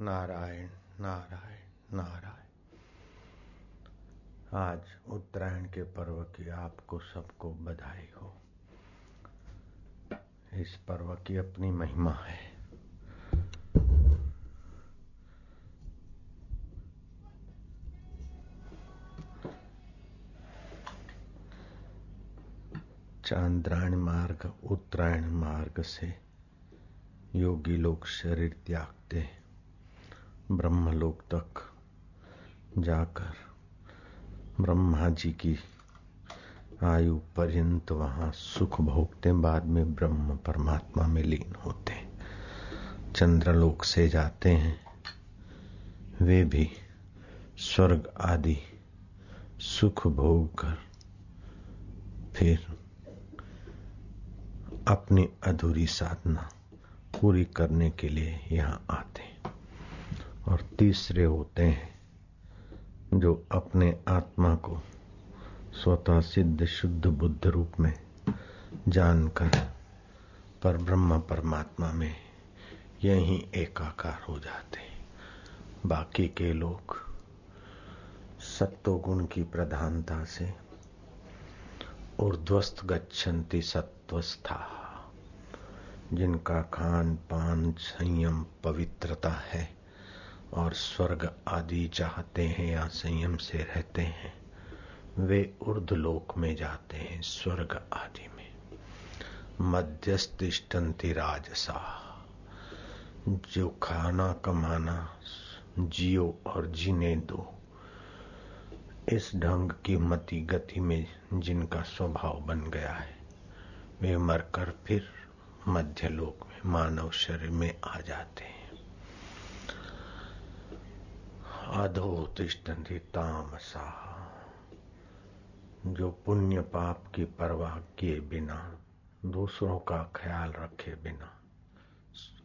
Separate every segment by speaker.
Speaker 1: नारायण नारायण नारायण। आज उत्तरायण के पर्व की आपको सबको बधाई हो। इस पर्व की अपनी महिमा है। चांद्रायण मार्ग, उत्तरायण मार्ग से योगी लोग शरीर त्यागते ब्रह्मलोक तक जाकर ब्रह्मा जी की आयु पर्यंत वहाँ सुख भोगते, बाद में ब्रह्म परमात्मा में लीन होते। चंद्रलोक से जाते हैं। वे भी स्वर्ग आदि सुख भोग कर फिर अपनी अधूरी साधना पूरी करने के लिए यहाँ आते हैं। और तीसरे होते हैं जो अपने आत्मा को स्वतः सिद्ध शुद्ध बुद्ध रूप में जानकर पर ब्रह्म परमात्मा में यही एकाकार हो जाते हैं। बाकी के लोग सत्वगुण की प्रधानता से ऊर्ध्वस्त गच्छन्ति सत्वस्था, जिनका खान पान संयम पवित्रता है। और स्वर्ग आदि चाहते हैं या संयम से रहते हैं, वे उर्द लोक में जाते हैं स्वर्ग आदि में। मध्यस्तिष्ठन्ति राजसा, जो खाना कमाना, जियो और जीने दो। इस ढंग की मति गति में जिनका स्वभाव बन गया है, वे मरकर फिर मध्य लोक में मानव शरीर में आ जाते हैं। अधो तामसा, जो पुण्य पाप की परवाह किए बिना, दूसरों का ख्याल रखे बिना,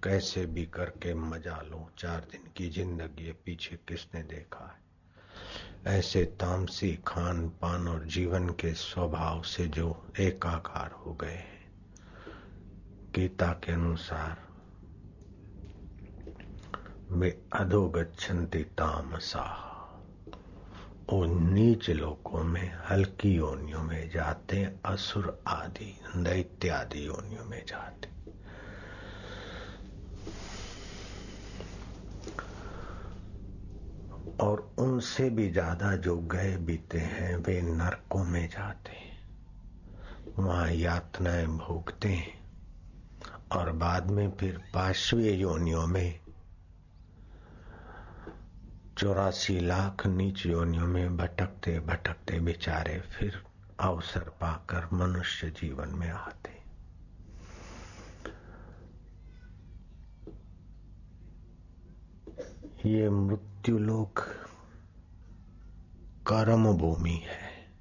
Speaker 1: कैसे भी करके मज़ा लो, चार दिन की ज़िंदगी पीछे किसने देखा है? ऐसे तामसी खान पान और जीवन के स्वभाव से जो एकाकार हो गए हैं। गीता के अनुसार वे अधोगछन्ति तामसा। और नीच लोकों में, हल्की योनियों में जाते, असुर आदि, दैत्य आदि योनियों में जाते। और उनसे भी ज़्यादा जो गए बीते हैं, वे नरकों में जाते वहाँ यातनाएँ भोगते हैं। और बाद में फिर पार्श्वीय योनियों में चौरासी लाख नीच योनियों में भटकते भटकते बेचारे फिर अवसर पाकर मनुष्य जीवन में आते। ये मृत्यु लोक कर्म भूमि है।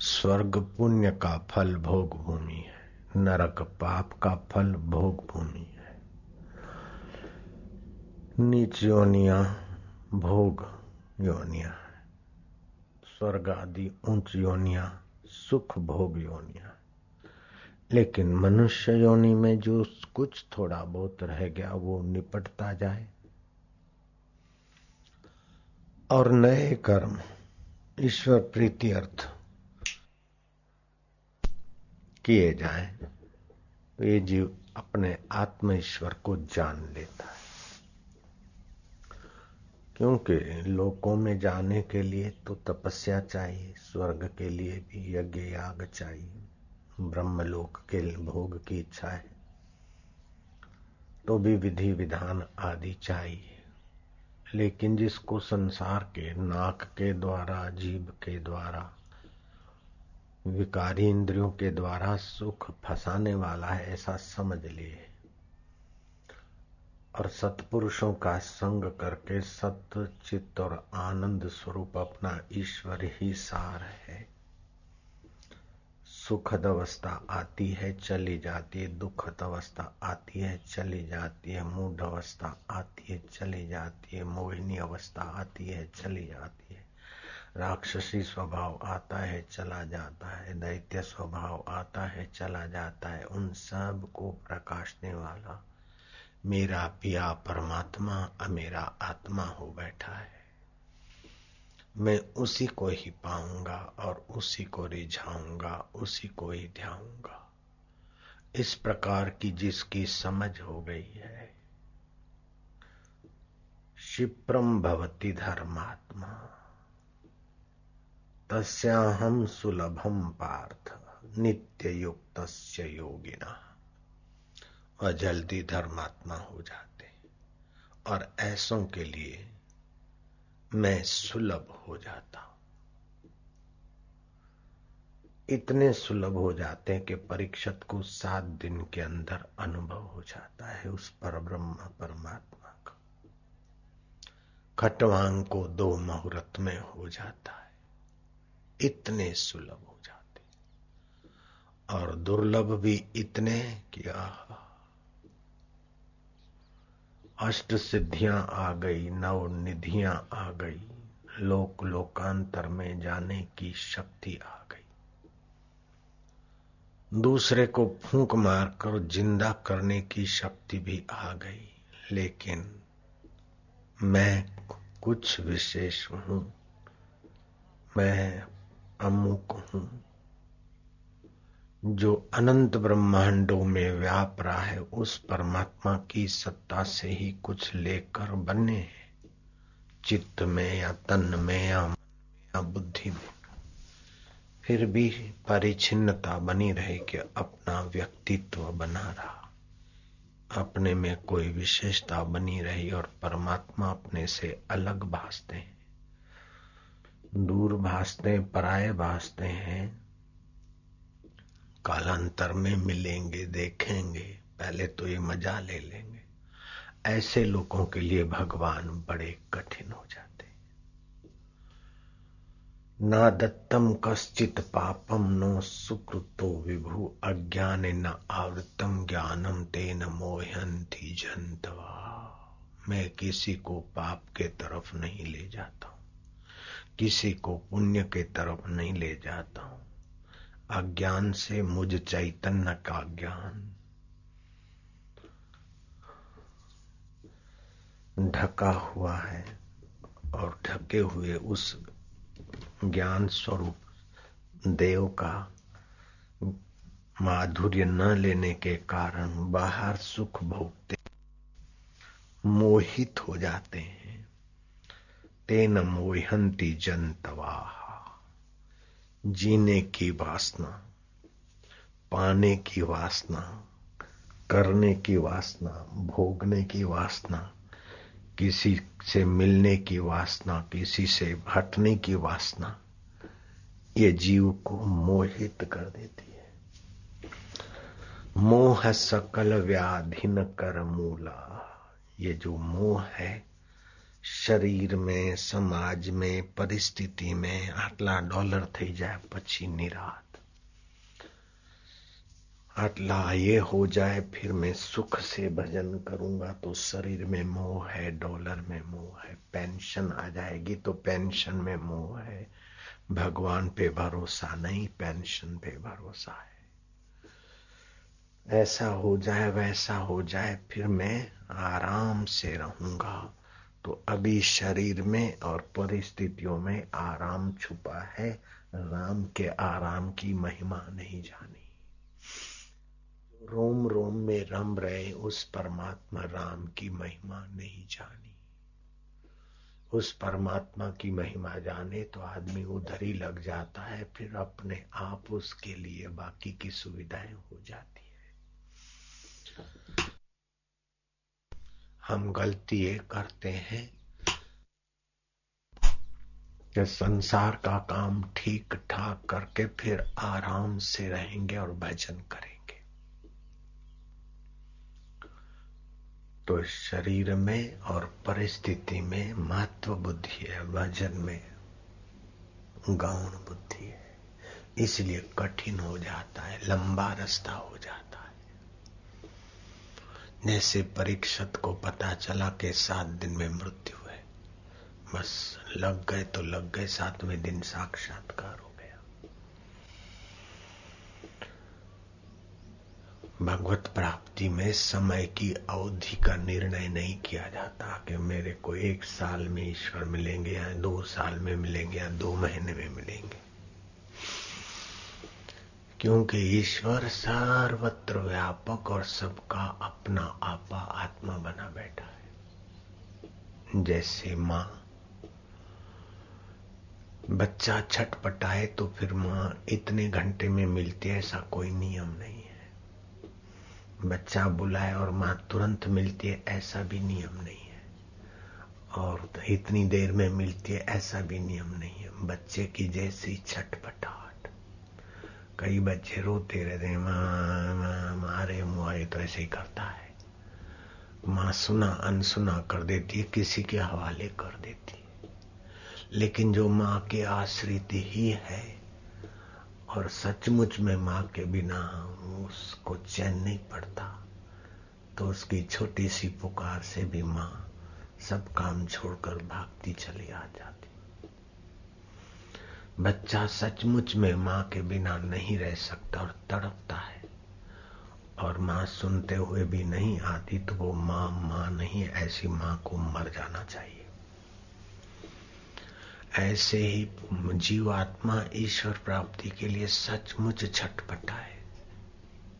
Speaker 1: स्वर्ग पुण्य का फल भोग भूमि है। नरक पाप का फल भोग भूमि है। नीच योनिया भोग योनिया स्वर्ग आदि ऊंच योनिया, सुख भोग योनिया। लेकिन मनुष्य योनि में जो कुछ थोड़ा बहुत रह गया, वो निपटता जाए। और नए कर्म, ईश्वर प्रीति अर्थ किए जाए तो ये जीव अपने आत्म ईश्वर को जान लेता है। क्योंकि लोकों में जाने के लिए तो तपस्या चाहिए, स्वर्ग के लिए भी यज्ञ याग चाहिए, ब्रह्मलोक के भोग की इच्छा है। तो भी विधि विधान आदि चाहिए। लेकिन जिसको संसार के, नाक के द्वारा जीव के द्वारा, विकारी इंद्रियों के द्वारा सुख फंसाने वाला है, ऐसा समझ लिए। और सत्पुरुषों का संग करके सत्य चित्त और आनंद स्वरूप अपना ईश्वर ही सार है। सुखद अवस्था आती है, चली जाती है, दुखद अवस्था आती है, चली जाती है, मूढ़ अवस्था आती है, चली जाती है, मोहिनी अवस्था आती है, चली जाती है। राक्षसी स्वभाव आता है, चला जाता है, दैत्य स्वभाव आता है, चला जाता है, उन सबको प्रकाशने वाला मेरा पिया परमात्मा मेरा आत्मा हो बैठा है। मैं उसी को ही पाऊँगा और उसी को रिझाऊँगा, उसी को ही ध्याऊँगा। इस प्रकार की जिसकी समझ हो गई है, क्षिप्रम भवती धर्मात्मा। तस्याहम सुलभम पार्थ नित्य युक्त योगिना। वह जल्दी धर्मात्मा हो जाते और ऐसों के लिए मैं सुलभ हो जाता हूँ। इतने सुलभ हो जाते हैं कि परीक्षत को सात दिन के अंदर अनुभव हो जाता है उस पर ब्रह्म परमात्मा का। खटवांग को दो मुहूर्त में हो जाता है। इतने सुलभ हो जाते और दुर्लभ भी इतने कि आह अष्ट सिद्धियाँ आ गई नव निधियाँ आ गई लोक लोकांतर में जाने की शक्ति आ गई। दूसरे को फूंक मारकर ज़िंदा करने की शक्ति भी आ गई, लेकिन मैं कुछ विशेष हूँ, मैं अमुक हूँ। जो अनंत ब्रह्मांडों में व्याप रहा है, उस परमात्मा की सत्ता से ही कुछ लेकर बने हैं। चित्त में या तन में या मन या बुद्धि में। फिर भी परिचिन्नता बनी रहे कि अपना व्यक्तित्व बना रहा। अपने में कोई विशेषता बनी रही और परमात्मा अपने से अलग भासते हैं। दूर भासते, पराये भासते हैं। कालांतर में मिलेंगे, देखेंगे, पहले तो ये मज़ा ले लेंगे। ऐसे लोगों के लिए भगवान बड़े कठिन हो जाते न दत्तम कश्चित पापम, नो सुकृतो विभु अज्ञान, न आवृतम ज्ञानम तेन मोहंती जंतवा मैं किसी को पाप के तरफ़ नहीं ले जाता हूँ, किसी को पुण्य के तरफ़ नहीं ले जाता हूँ। अज्ञान से मुझ चैतन्य का ज्ञान। ढका हुआ है और ढके हुए उस ज्ञान स्वरूप देव का माधुर्य न लेने के कारण बाहर सुख भोगते, मोहित हो जाते हैं। तेन मोहंती जनतवा जीने की वासना, पाने की वासना, करने की वासना, भोगने की वासना, किसी से मिलने की वासना, किसी से हटने की वासना, ये जीव को मोहित कर देती है। मोह सकल व्याधि न कर मूला। ये जो मोह है શરીર में समाज में परिस्थिति में આટલા ડોલર થઈ જાય પછી નિરાત आटला ये हो जाए फिर मैं सुख से भजन करूंगा तो शरीर में मोह है डॉलर में मोह है पेंशन आ जाएगी तो पेंशन में मोह है भगवान पे भरोसा नहीं पेंशन पे भरोसा है ऐसा हो जाए वैसा हो जाए फिर मैं आराम से रहूंगा तो अभी शरीर में और परिस्थितियों में आराम छुपा है। राम के आराम की महिमा नहीं जानी। रोम रोम में रम रहे उस परमात्मा राम की महिमा नहीं जानी। उस परमात्मा की महिमा जाने तो आदमी उधर ही लग जाता है, फिर अपने आप उसके लिए बाकी की सुविधाएँ हो जाती हम गलती ये करते हैं कि संसार का काम ठीक ठाक करके फिर आराम से रहेंगे और भजन करेंगे। तो शरीर में और परिस्थिति में महत्व बुद्धि है भजन में गौण बुद्धि है। इसलिए कठिन हो जाता है, लंबा रास्ता हो जाता जैसे परीक्षत को पता चला कि सात दिन में मृत्यु है। बस लग गए तो लग गए, सातवें दिन साक्षात्कार हो गया। भगवत प्राप्ति में समय की अवधि का निर्णय नहीं किया जाता कि मेरे को एक साल में ईश्वर मिलेंगे या दो साल में मिलेंगे या दो महीने में मिलेंगे। क्योंकि ईश्वर सर्वत्र व्यापक और सबका अपना आपा आत्मा बना बैठा है। जैसे माँ, बच्चा छटपटाए तो फिर माँ इतने घंटे में मिलती है, ऐसा कोई नियम नहीं है। बच्चा बुलाए और माँ तुरंत मिलती है, ऐसा भी नियम नहीं है। और इतनी देर में मिलती है, ऐसा भी नियम नहीं है। बच्चे की जैसी छटपटाहट कई बच्चे रोते रहते हैं, माँ मारे मुआरे तो ऐसे ही करता है। माँ सुना, अनसुना कर देती है, किसी के हवाले कर देती है। लेकिन जो माँ के आश्रित ही है, और सचमुच में माँ के बिना उसको चैन नहीं पड़ता तो उसकी छोटी सी पुकार से भी माँ सब काम छोड़कर भागती चली आ जाती बच्चा सचमुच में माँ के बिना नहीं रह सकता और तड़पता है। और माँ सुनते हुए भी नहीं आती तो वो माँ माँ नहीं, ऐसी माँ को मर जाना चाहिए। ऐसे ही जीवात्मा ईश्वर प्राप्ति के लिए सचमुच छटपटा है।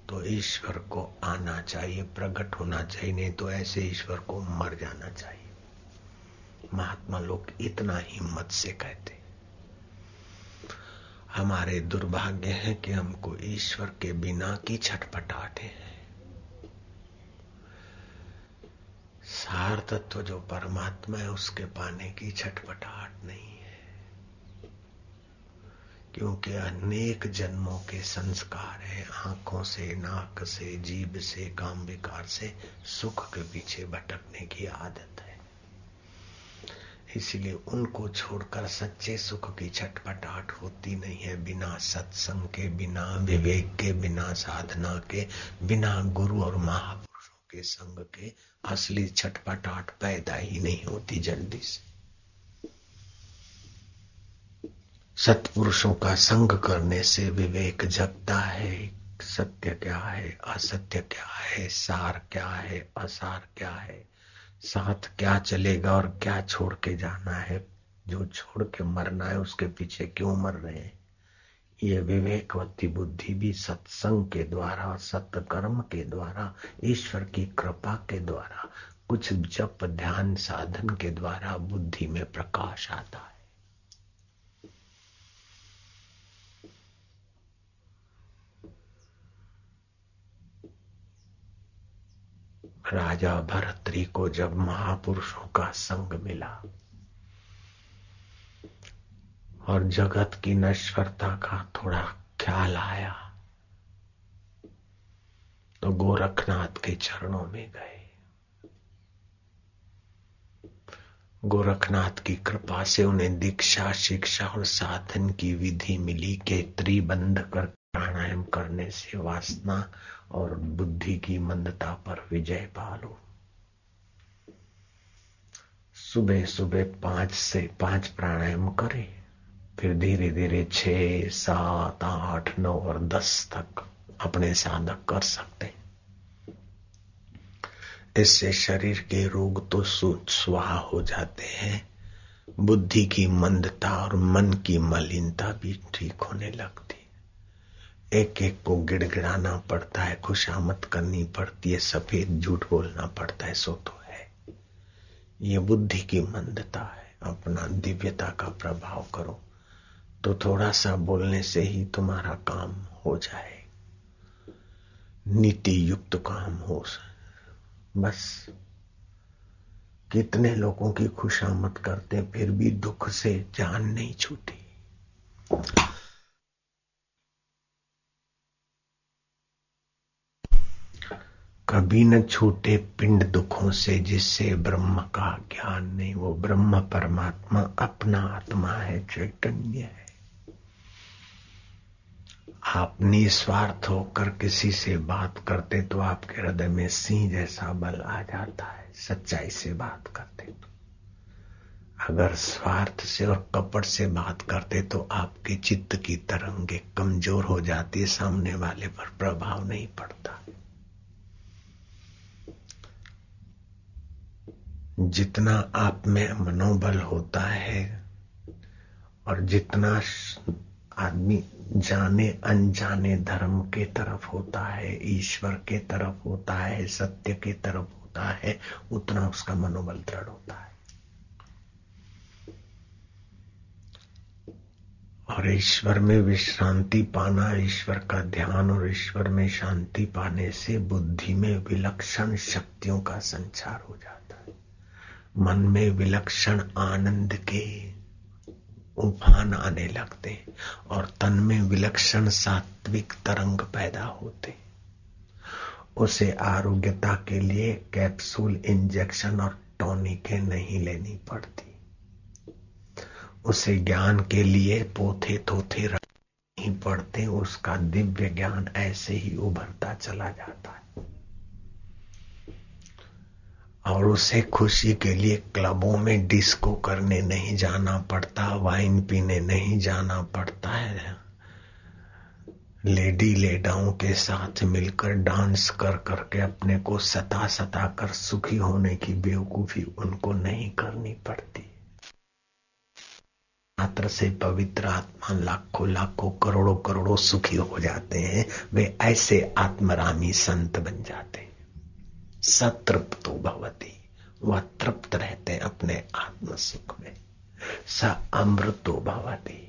Speaker 1: तो ईश्वर को आना चाहिए, प्रकट होना चाहिए, नहीं तो ऐसे ईश्वर को मर जाना चाहिए। महात्मा लोग इतना हिम्मत से कहते हमारे दुर्भाग्य है कि हमको ईश्वर के बिना की छटपटाटे हैं। सार तत्व जो परमात्मा है, उसके पाने की छटपटाहट नहीं है। क्योंकि अनेक जन्मों के संस्कार है, आँखों से, नाक से, जीभ से, काम विकार से सुख के पीछे भटकने की आदत है। इसलिए उनको छोड़कर सच्चे सुख की छटपटाहट होती नहीं है। बिना सत्संग के, बिना विवेक के, बिना साधना के, बिना गुरु और महापुरुषों के संग के असली छटपटाहट पैदा ही नहीं होती जल्दी से। सत्पुरुषों का संग करने से विवेक जगता है। सत्य क्या है? असत्य क्या है? सार क्या है? असार क्या है? साथ क्या चलेगा और क्या छोड़ के जाना है? जो छोड़ के मरना है, उसके पीछे क्यों मर रहे हैं? ये विवेकवती बुद्धि भी सत्संग के द्वारा, सत्कर्म के द्वारा, ईश्वर की कृपा के द्वारा, कुछ जप ध्यान साधन के द्वारा बुद्धि में प्रकाश आता है। राजा भरतरी को जब महापुरुषों का संग मिला और जगत की नश्वरता का थोड़ा ख्याल आया तो गोरखनाथ के चरणों में गए। गोरखनाथ की कृपा से उन्हें दीक्षा, शिक्षा और साधन की विधि मिली के त्रिबंध कर प्राणायाम करने से वासना और बुद्धि की मंदता पर विजय पालो। सुबह सुबह पाँच से पाँच प्राणायाम करें, फिर धीरे धीरे छ सात, आठ, नौ और दस तक अपने साधक कर सकते इससे शरीर के रोग तो स्वाहा हो जाते हैं, बुद्धि की मंदता और मन की मलिनता भी ठीक होने लगती एक एक को गिड़गिड़ाना पड़ता है खुशामत करनी पड़ती है, सफ़ेद झूठ बोलना पड़ता है, सो तो है। ये बुद्धि की मंदता है, अपना दिव्यता का प्रभाव करो तो थोड़ा सा बोलने से ही तुम्हारा काम हो जाए। नीति युक्त काम हो बस। कितने लोगों की खुशामत करते फिर भी दुख से जान नहीं छूटी कभी न छूटे पिंड दुखों से जिससे ब्रह्म का ज्ञान नहीं, वो ब्रह्म परमात्मा, अपना आत्मा है, चैतन्य है। आप निस्वार्थ होकर किसी से बात करते तो आपके हृदय में सिंह जैसा बल आ जाता है, सच्चाई से बात करते तो। अगर स्वार्थ से और कपट से बात करते तो आपके चित्त की तरंगे कमज़ोर हो जाती है सामने वाले पर प्रभाव नहीं पड़ता। जितना आप में मनोबल होता है और जितना आदमी जाने अनजाने धर्म के तरफ़ होता है, ईश्वर के तरफ़ होता है, सत्य के तरफ़ होता है, उतना उसका मनोबल दृढ़ होता है। और ईश्वर में विश्रांति पाना, ईश्वर का ध्यान और ईश्वर में शांति पाने से बुद्धि में विलक्षण शक्तियों का संचार हो जाता है। मन में विलक्षण आनंद के उफान आने लगते और तन में विलक्षण सात्विक तरंग पैदा होते। उसे आरोग्यता के लिए कैप्सूल इंजेक्शन और टॉनिकें नहीं लेनी पड़ती। उसे ज्ञान के लिए पोथे थोथे नहीं पड़ते, उसका दिव्य ज्ञान ऐसे ही उभरता चला जाता है। और उसे खुशी के लिए क्लबों में डिस्को करने नहीं जाना पड़ता, वाइन पीने नहीं जाना पड़ता है। लेडी लेडाओं के साथ मिलकर डांस कर करके अपने को सता सता कर सुखी होने की बेवकूफ़ी उनको नहीं करनी पड़ती। मात्र से पवित्र आत्मा लाखों लाखों करोड़ों करोड़ों सुखी हो जाते हैं, वे ऐसे आत्मरामी संत बन जाते हैं। सतृप्तो भवती। वह तृप्त रहते हैं अपने आत्म सुख में। स अमृतो भवती।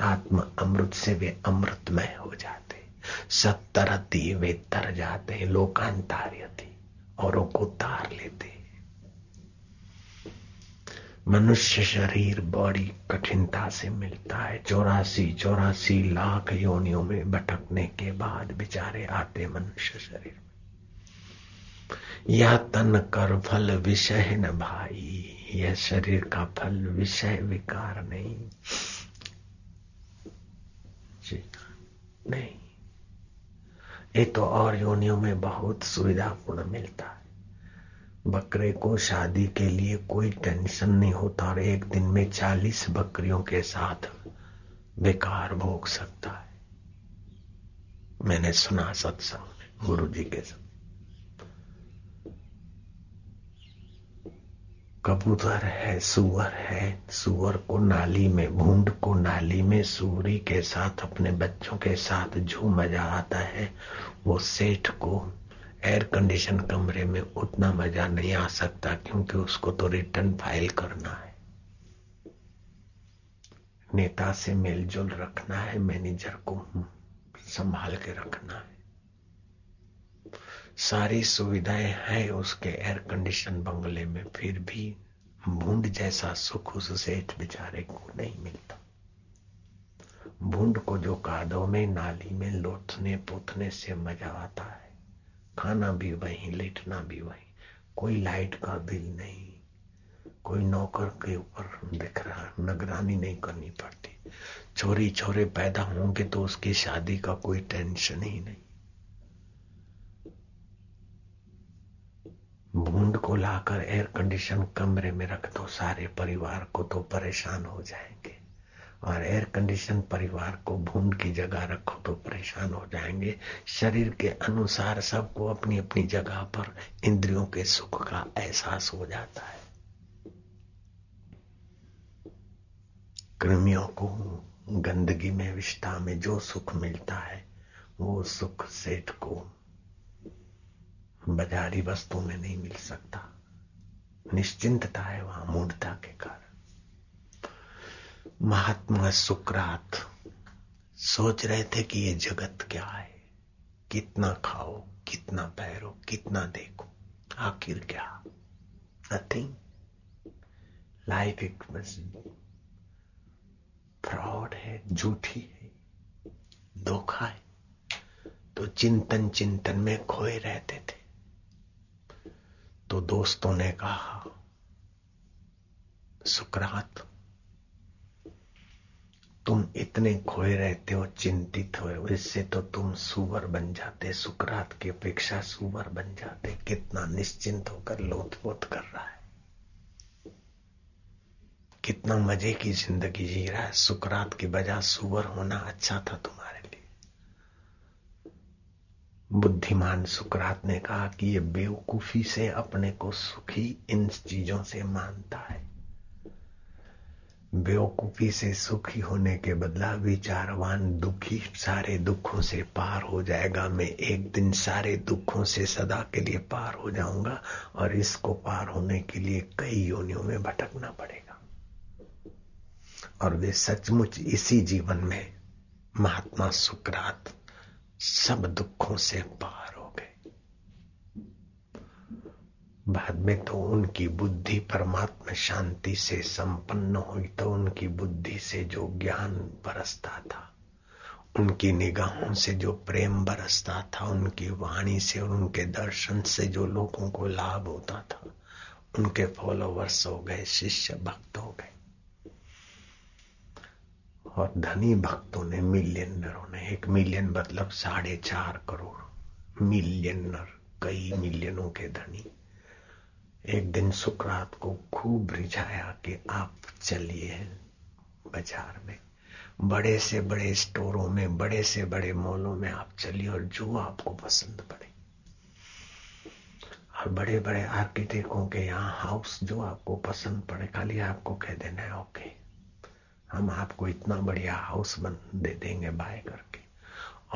Speaker 1: आत्म अमृत से वे अमृतमय हो जाते। सतरती वे तर जाते लोकांतार्यति, औरों को तार लेते मनुष्य शरीर बड़ी कठिनता से मिलता है। चौरासी चौरासी लाख योनियों में भटकने के बाद बेचारे आते मनुष्य शरीर। या तन कर फल विषय न भाई। यह शरीर का फल विषय विकार नहीं। जी, नहीं। ये तो और योनियों में बहुत सुविधापूर्ण मिलता है। बकरे को शादी के लिए कोई टेंशन नहीं होता और एक दिन में चालीस बकरियों के साथ बेकार भोग सकता है। मैंने सुना सत्संग में गुरु जी के साथ। कबूतर है, सुअर है, सुअर को नाली में, भूड को नाली में, सूरी के साथ, अपने बच्चों के साथ जो मज़ा आता है, वो सेठ को एयर कंडीशन कमरे में उतना मज़ा नहीं आ सकता क्योंकि उसको तो रिटर्न फ़ाइल करना है। नेता से मेलजोल रखना है मैनेजर को संभाल के रखना है। सारी सुविधाएँ हैं उसके एयर कंडीशन बंगले में, फिर भी भूड जैसा सुख उस सेठ बेचारे को नहीं मिलता। भूड को जो कादों में, नाली में, लोटने पोथने से मज़ा आता है। खाना भी वही, लेटना भी वही, कोई लाइट का बिल नहीं, कोई नौकर के ऊपर दिख रहा, निगरानी नहीं करनी पड़ती। छोरी छोरे पैदा होंगे तो उसकी शादी का कोई टेंशन ही नहीं। भूड को लाकर एयर कंडीशन कमरे में रख दो, सारे परिवार को तो परेशान हो जाएँगे। और एयर कंडीशन परिवार को भूड की जगह रखो तो परेशान हो जाएँगे। शरीर के अनुसार सबको अपनी अपनी जगह पर इंद्रियों के सुख का एहसास हो जाता है। कृमियों को गंदगी में, विष्ठा में जो सुख मिलता है, वो सुख सेठ को बाजारी वस्तु में नहीं मिल सकता। निश्चिंतता है वहाँ मूर्ता के कारण। महात्मा सुकरात सोच रहे थे कि ये जगत क्या है? कितना खाओ, कितना पैरो, कितना देखो, आखिर क्या? नथिंग लाइफ एक फ्रॉड है, झूठी है, धोखा है। तो चिंतन चिंतन में खोए रहते थे। तो दोस्तों ने कहा, सुकरात, तुम इतने खोए रहते हो, चिंतित हो इससे तो तुम सुवर बन जाते, सुकरात की अपेक्षा सुवर बन जाते। कितना निश्चिंत होकर लोथपोत कर रहा है। कितना मज़े की ज़िंदगी जी रहा है। सुकरात की बजाय सुवर होना अच्छा था तुम्हारे। बुद्धिमान सुकरात ने कहा कि ये बेवकूफ़ी से अपने को सुखी इन चीज़ों से मानता है। बेवकूफ़ी से सुखी होने के बदला विचारवान दुखी सारे दुखों से पार हो जाएगा। मैं एक दिन सारे दुखों से सदा के लिए पार हो जाऊँगा और इसको पार होने के लिए कई योनियों में भटकना पड़ेगा। और वे सचमुच इसी जीवन में महात्मा सुकरात सब दुखों से पार हो गए। बाद में तो उनकी बुद्धि परमात्मा शांति से संपन्न हुई तो उनकी बुद्धि से जो ज्ञान बरसता था, उनकी निगाहों से जो प्रेम बरसता था, उनकी वाणी से और उनके दर्शन से जो लोगों को लाभ होता था, उनके फॉलोवर्स हो गए, शिष्य भक्त हो गए। और धनी भक्तों ने, मिलियनरों ने, एक मिलियन मतलब साढ़े चार करोड़, मिलियनर, कई मिलियनों के धनी, एक दिन सुकरात को खूब रिझाया कि आप चलिए बाज़ार में। बड़े से बड़े स्टोरों में, बड़े से बड़े मॉलों में आप चलिए और जो आपको पसंद पड़े। और बड़े बड़े आर्किटेक्टों के यहाँ हाउस जो आपको पसंद पड़े, खाली आपको कह देना है, ओके। हम आपको इतना बढ़िया हाउस बन, दे देंगे बाय करके।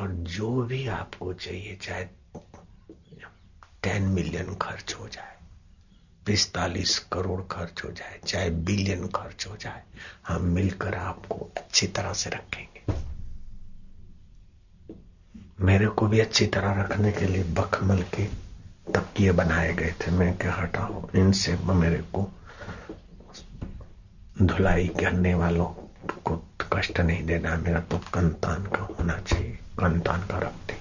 Speaker 1: और जो भी आपको चाहिए, चाहे टेन मिलियन खर्च हो जाए, पिस्तालीस करोड़ खर्च हो जाए, चाहे बिलियन खर्च हो जाए, हम मिलकर आपको अच्छी तरह से रखेंगे। मेरे को भी अच्छी तरह रखने के लिए बखमल के तकिए बनाए गए थे। मैं क्या हटाओ इनसे मेरे को धुलाई करने वालों को कष्ट नहीं देना, मेरा तो कंतान का होना चाहिए। कंतान का रखते।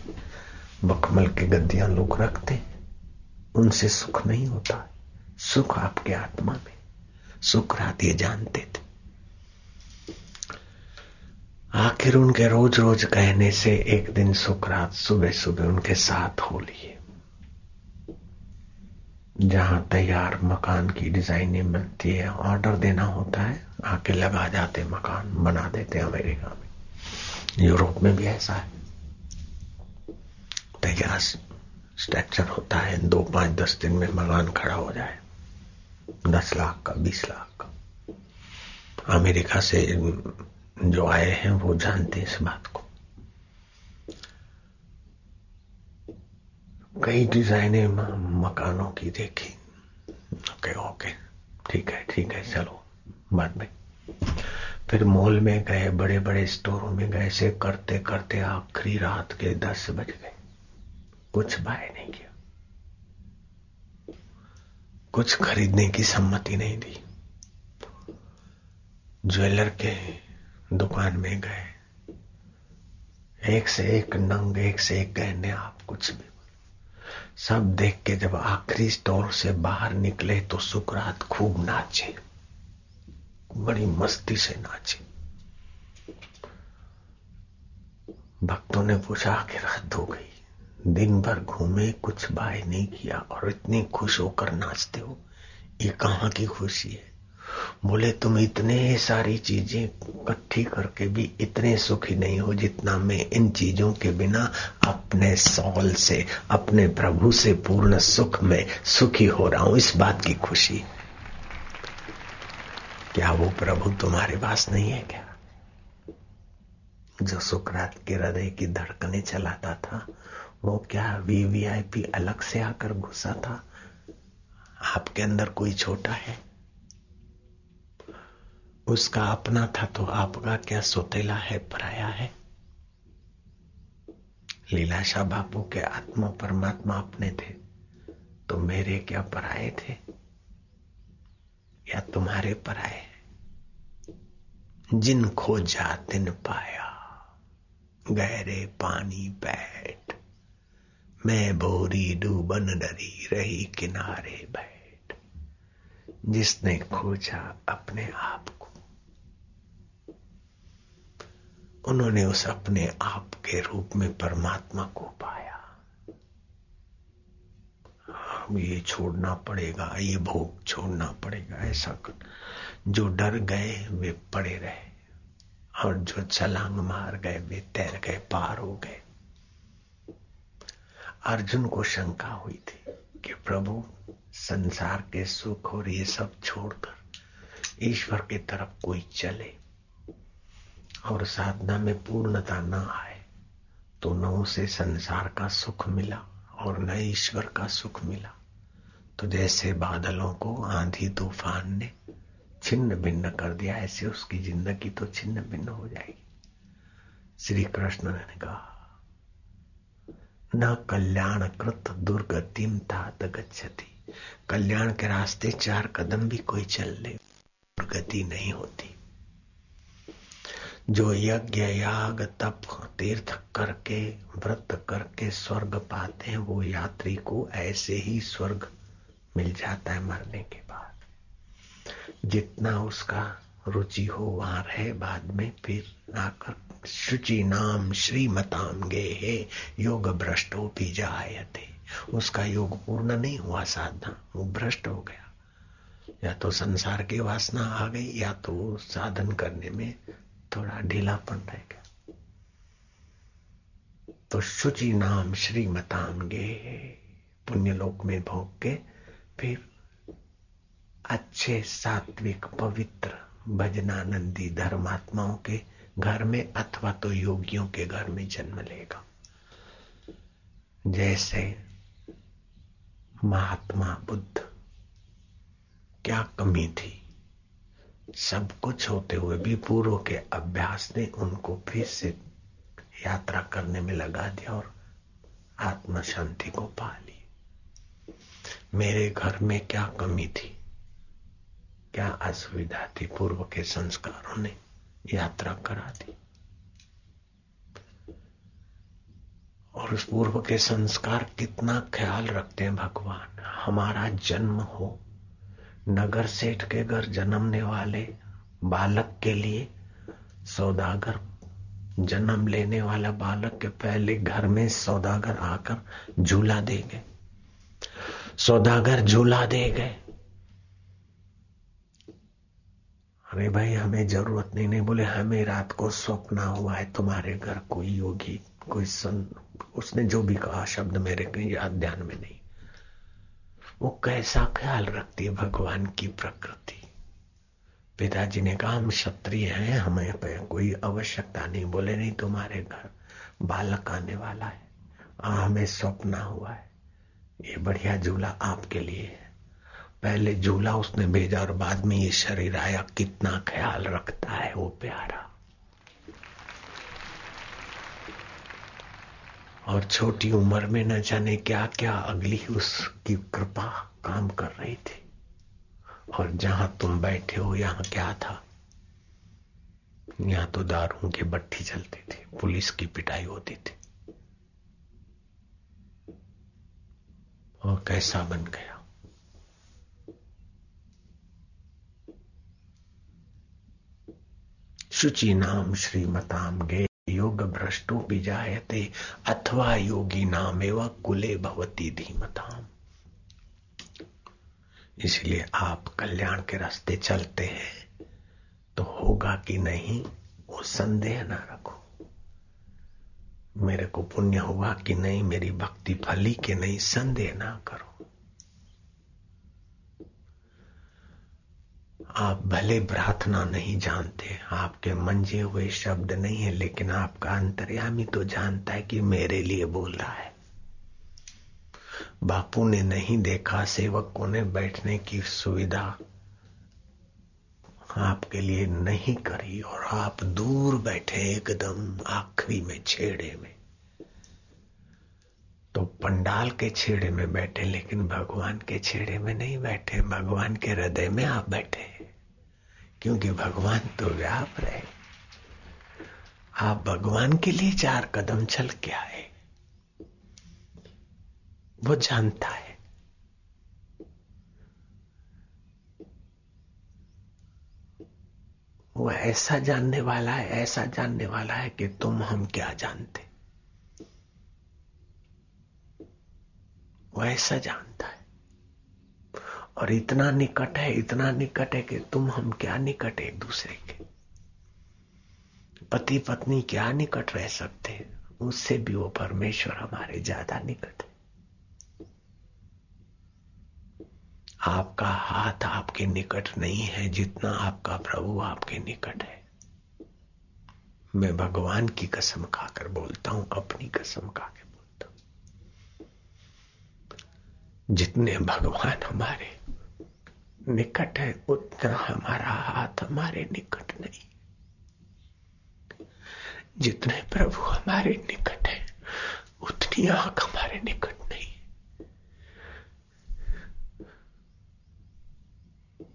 Speaker 1: बखमल की गद्दियाँ लोग रखते। उनसे सुख नहीं होता। सुख आपके आत्मा में। सुख रात ये जानते थे। आखिर उनके रोज रोज कहने से एक दिन सुखरात सुबह सुबह उनके साथ हो लिए। जहाँ तैयार मकान की डिज़ाइनिंग मिलती है, ऑर्डर देना होता है, आके लगा जाते मकान, बना देते अमेरिका में। यूरोप में भी ऐसा है। तैयार स्ट्रक्चर होता है, दो पाँच दस दिन में मकान खड़ा हो जाए। दस लाख का, बीस लाख का। अमेरिका से जो आए हैं, वो जानते हैं इस बात को। कई डिजाइने मकानों की देखी। ओके ओके ठीक है ठीक है, चलो, बाद में। फिर मॉल में गए बड़े बड़े स्टोरों में गए से करते करते आखिरी रात के दस बज गए। कुछ बाय नहीं किया। कुछ खरीदने की सम्मति नहीं दी। ज्वेलर के दुकान में गए। एक से एक नंग, एक से एक गहने, आप कुछ भी सब देख के जब आखिरी स्टोर से बाहर निकले तो सुकरात खूब नाचे। बड़ी मस्ती से नाचे। भक्तों ने पूछा कि रात हो गई। दिन भर घूमे, कुछ बाय नहीं किया और इतनी खुश होकर नाचते हो। ये कहाँ की खुशी है? बोले, तुम इतने सारी चीज़ें इकट्ठी करके भी इतने सुखी नहीं हो जितना मैं इन चीज़ों के बिना अपने सौल से, अपने प्रभु से पूर्ण सुख में सुखी हो रहा हूँ। इस बात की खुशी। क्या वो प्रभु तुम्हारे पास नहीं है क्या? जो सुकरात के हृदय की धड़कने चलाता था, वो क्या वीवीआईपी अलग से आकर घुसा था? आपके अंदर कोई छोटा है? उसका अपना था तो आपका क्या सोतेला है, पराया है? लीलाशाह बापू के आत्मा परमात्मा अपने थे तो मेरे क्या पराए थे? या तुम्हारे पराए जिन खोजा तिन पाया, गहरे पानी बैठ, मैं भोरी डूबन डरी रही किनारे बैठ। जिसने खोजा अपने आप को उन्होंने उस अपने आप के रूप में परमात्मा को पाया। अब ये छोड़ना पड़ेगा, ये भोग छोड़ना पड़ेगा, ऐसा कर जो डर गए, वे पड़े रहे। और जो छलांग मार गए, वे तैर गए, पार हो गए। अर्जुन को शंका हुई थी कि प्रभु, संसार के सुख और ये सब छोड़कर ईश्वर की तरफ़ कोई चले। और साधना में पूर्णता न आए तो न उसे संसार का सुख मिला और न ईश्वर का सुख मिला। तो जैसे बादलों को आंधी तूफ़ान ने छिन्न भिन्न कर दिया, ऐसे उसकी ज़िंदगी तो छिन्न भिन्न हो जाएगी। श्री कृष्ण ने कहा, न कल्याण कृत दुर्गतिम तात गच्छति। कल्याण के रास्ते चार कदम भी कोई चल ले दुर्गति नहीं होती। जो यज्ञ याग तप तीर्थ करके, व्रत करके स्वर्ग पाते हैं, वो यात्री को ऐसे ही स्वर्ग मिल जाता है मरने के बाद। जितना उसका रुचि हो, वहाँ रहे बाद में, फिर आकर शुचि नाम श्रीमताम गे हे, योग भ्रष्टो भी जायते। उसका योग पूर्ण नहीं हुआ साधना, वो भ्रष्ट हो गया। या तो संसार की वासना आ गई, या तो साधन करने में थोड़ा ढीलापन रह गया। तो शुचि नाम श्रीमताम गे पुण्यलोक में भोग के फिर अच्छे सात्विक पवित्र भजनानंदी धर्मात्माओं के घर में अथवा तो योगियों के घर में जन्म लेगा। जैसे महात्मा बुद्ध, क्या कमी थी? सब कुछ होते हुए भी पूर्व के अभ्यास ने उनको फिर से यात्रा करने में लगा दिया और आत्म शांति को पा ली। मेरे घर में क्या कमी थी? क्या असुविधा थी? पूर्व के संस्कारों ने यात्रा करा दी। और उस पूर्व के संस्कार कितना ख्याल रखते हैं भगवान। हमारा जन्म हो नगर सेठ के घर जन्मने वाले बालक के लिए सौदागर, जन्म लेने वाला बालक के पहले घर में सौदागर आकर झूला दे गए। सौदागर झूला दे गए। अरे भाई, हमें ज़रूरत नहीं नहीं बोले, हमें रात को स्वप्न हुआ है, तुम्हारे घर कोई योगी, कोई सन उसने जो भी कहा शब्द मेरे याद ध्यान में नहीं। वो कैसा ख्याल रखती है भगवान की प्रकृति? पिताजी ने कहा हम क्षत्रिय हैं हमें पे कोई आवश्यकता नहीं। बोले नहीं तुम्हारे घर बालक आने वाला है। आ, हमें स्वप्न हुआ है। ये बढ़िया झूला आपके लिए है। पहले झूला उसने भेजा और बाद में ये शरीर आया। कितना ख्याल रखता है वो प्यारा। और छोटी उम्र में न जाने क्या क्या अगली उसकी कृपा काम कर रही थी। और जहाँ तुम बैठे हो, यहाँ क्या था? यहाँ तो दारू की बट्टी चलती थी, पुलिस की पिटाई होती थी। और कैसा बन गया? शुचि नाम श्रीमताम गे योग भ्रष्टो विजायते अथवा योगी नाम एवं कुले भवती धीमताम। इसलिए आप कल्याण के रास्ते चलते हैं तो होगा कि नहीं, वो संदेह ना रखो। मेरे को पुण्य हुआ कि नहीं, मेरी भक्ति फली कि नहीं, संदेह ना करो। आप भले प्रार्थना नहीं जानते, आपके मंजे हुए शब्द नहीं है, लेकिन आपका अंतर्यामी तो जानता है कि मेरे लिए बोल रहा है। बापू ने नहीं देखा, सेवकों ने बैठने की सुविधा आपके लिए नहीं करी, और आप दूर बैठे एकदम आखिरी में, छेड़े में। तो पंडाल के छेड़े में बैठे, लेकिन भगवान के छेड़े में नहीं बैठे, भगवान के हृदय में आप बैठे। क्योंकि भगवान तो व्याप रहे। आप भगवान के लिए चार कदम चल के आए। वो जानता है। वो ऐसा जानने वाला है, ऐसा जानने वाला है कि तुम हम क्या जानते? वो ऐसा जानता है। और इतना निकट है, इतना निकट है कि तुम हम क्या निकट एक दूसरे के? पति पत्नी क्या निकट रह सकते हैं? उससे भी वो परमेश्वर हमारे ज़्यादा निकट है। आपका हाथ आपके निकट नहीं है जितना आपका प्रभु आपके निकट है। मैं भगवान की कसम खाकर बोलता हूँ, अपनी कसम खाकर बोलता हूँ। जितने भगवान हमारे निकट है उतना हमारा हाथ हमारे निकट नहीं। जितने प्रभु हमारे निकट है, उतनी आँख हमारे निकट नहीं।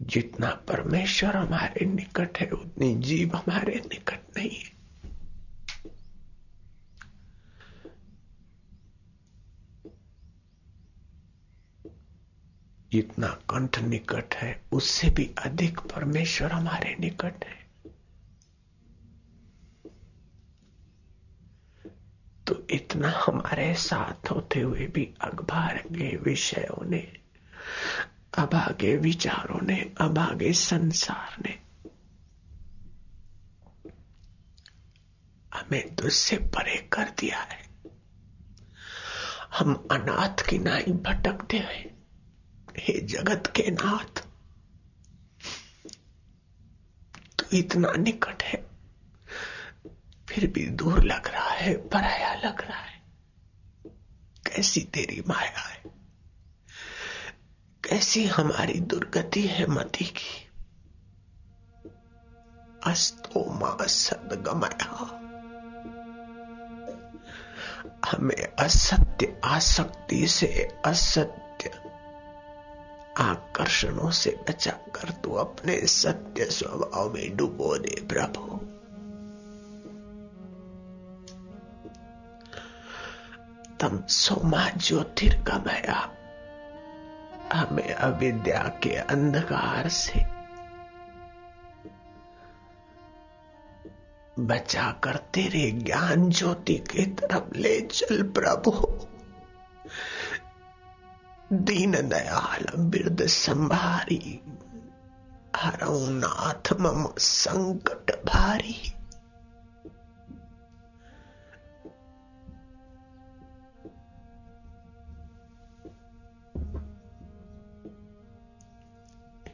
Speaker 1: जितना परमेश्वर हमारे निकट है, उतनी जीव हमारे निकट नहीं। है जितना कंठ निकट है, उससे भी अधिक परमेश्वर हमारे निकट है। तो इतना हमारे साथ होते हुए भी अखबार के विषयों ने अभागे विचारों ने अभागे संसार ने, हमें तुझसे परे कर दिया है। हम अनाथ की नाई भटकते हैं। हे जगत के नाथ, तू इतना निकट है, फिर भी दूर लग रहा है, पराया लग रहा है। कैसी तेरी माया है? कैसी हमारी दुर्गति है मति की? अस्तो माँ सदगमया। हमें असत्य आसक्ति से असत्य आकर्षणों से बचा कर तू अपने सत्य स्वभाव में डुबो दे, प्रभु। तम सोमा ज्योतिर्गमया हमें अविद्या के अंधकार से बचा कर तेरे ज्ञान ज्योति के तरफ़ ले चल, प्रभु। दीन दयाल बिरद संभारी हरऊ नाथ मम संकट भारी।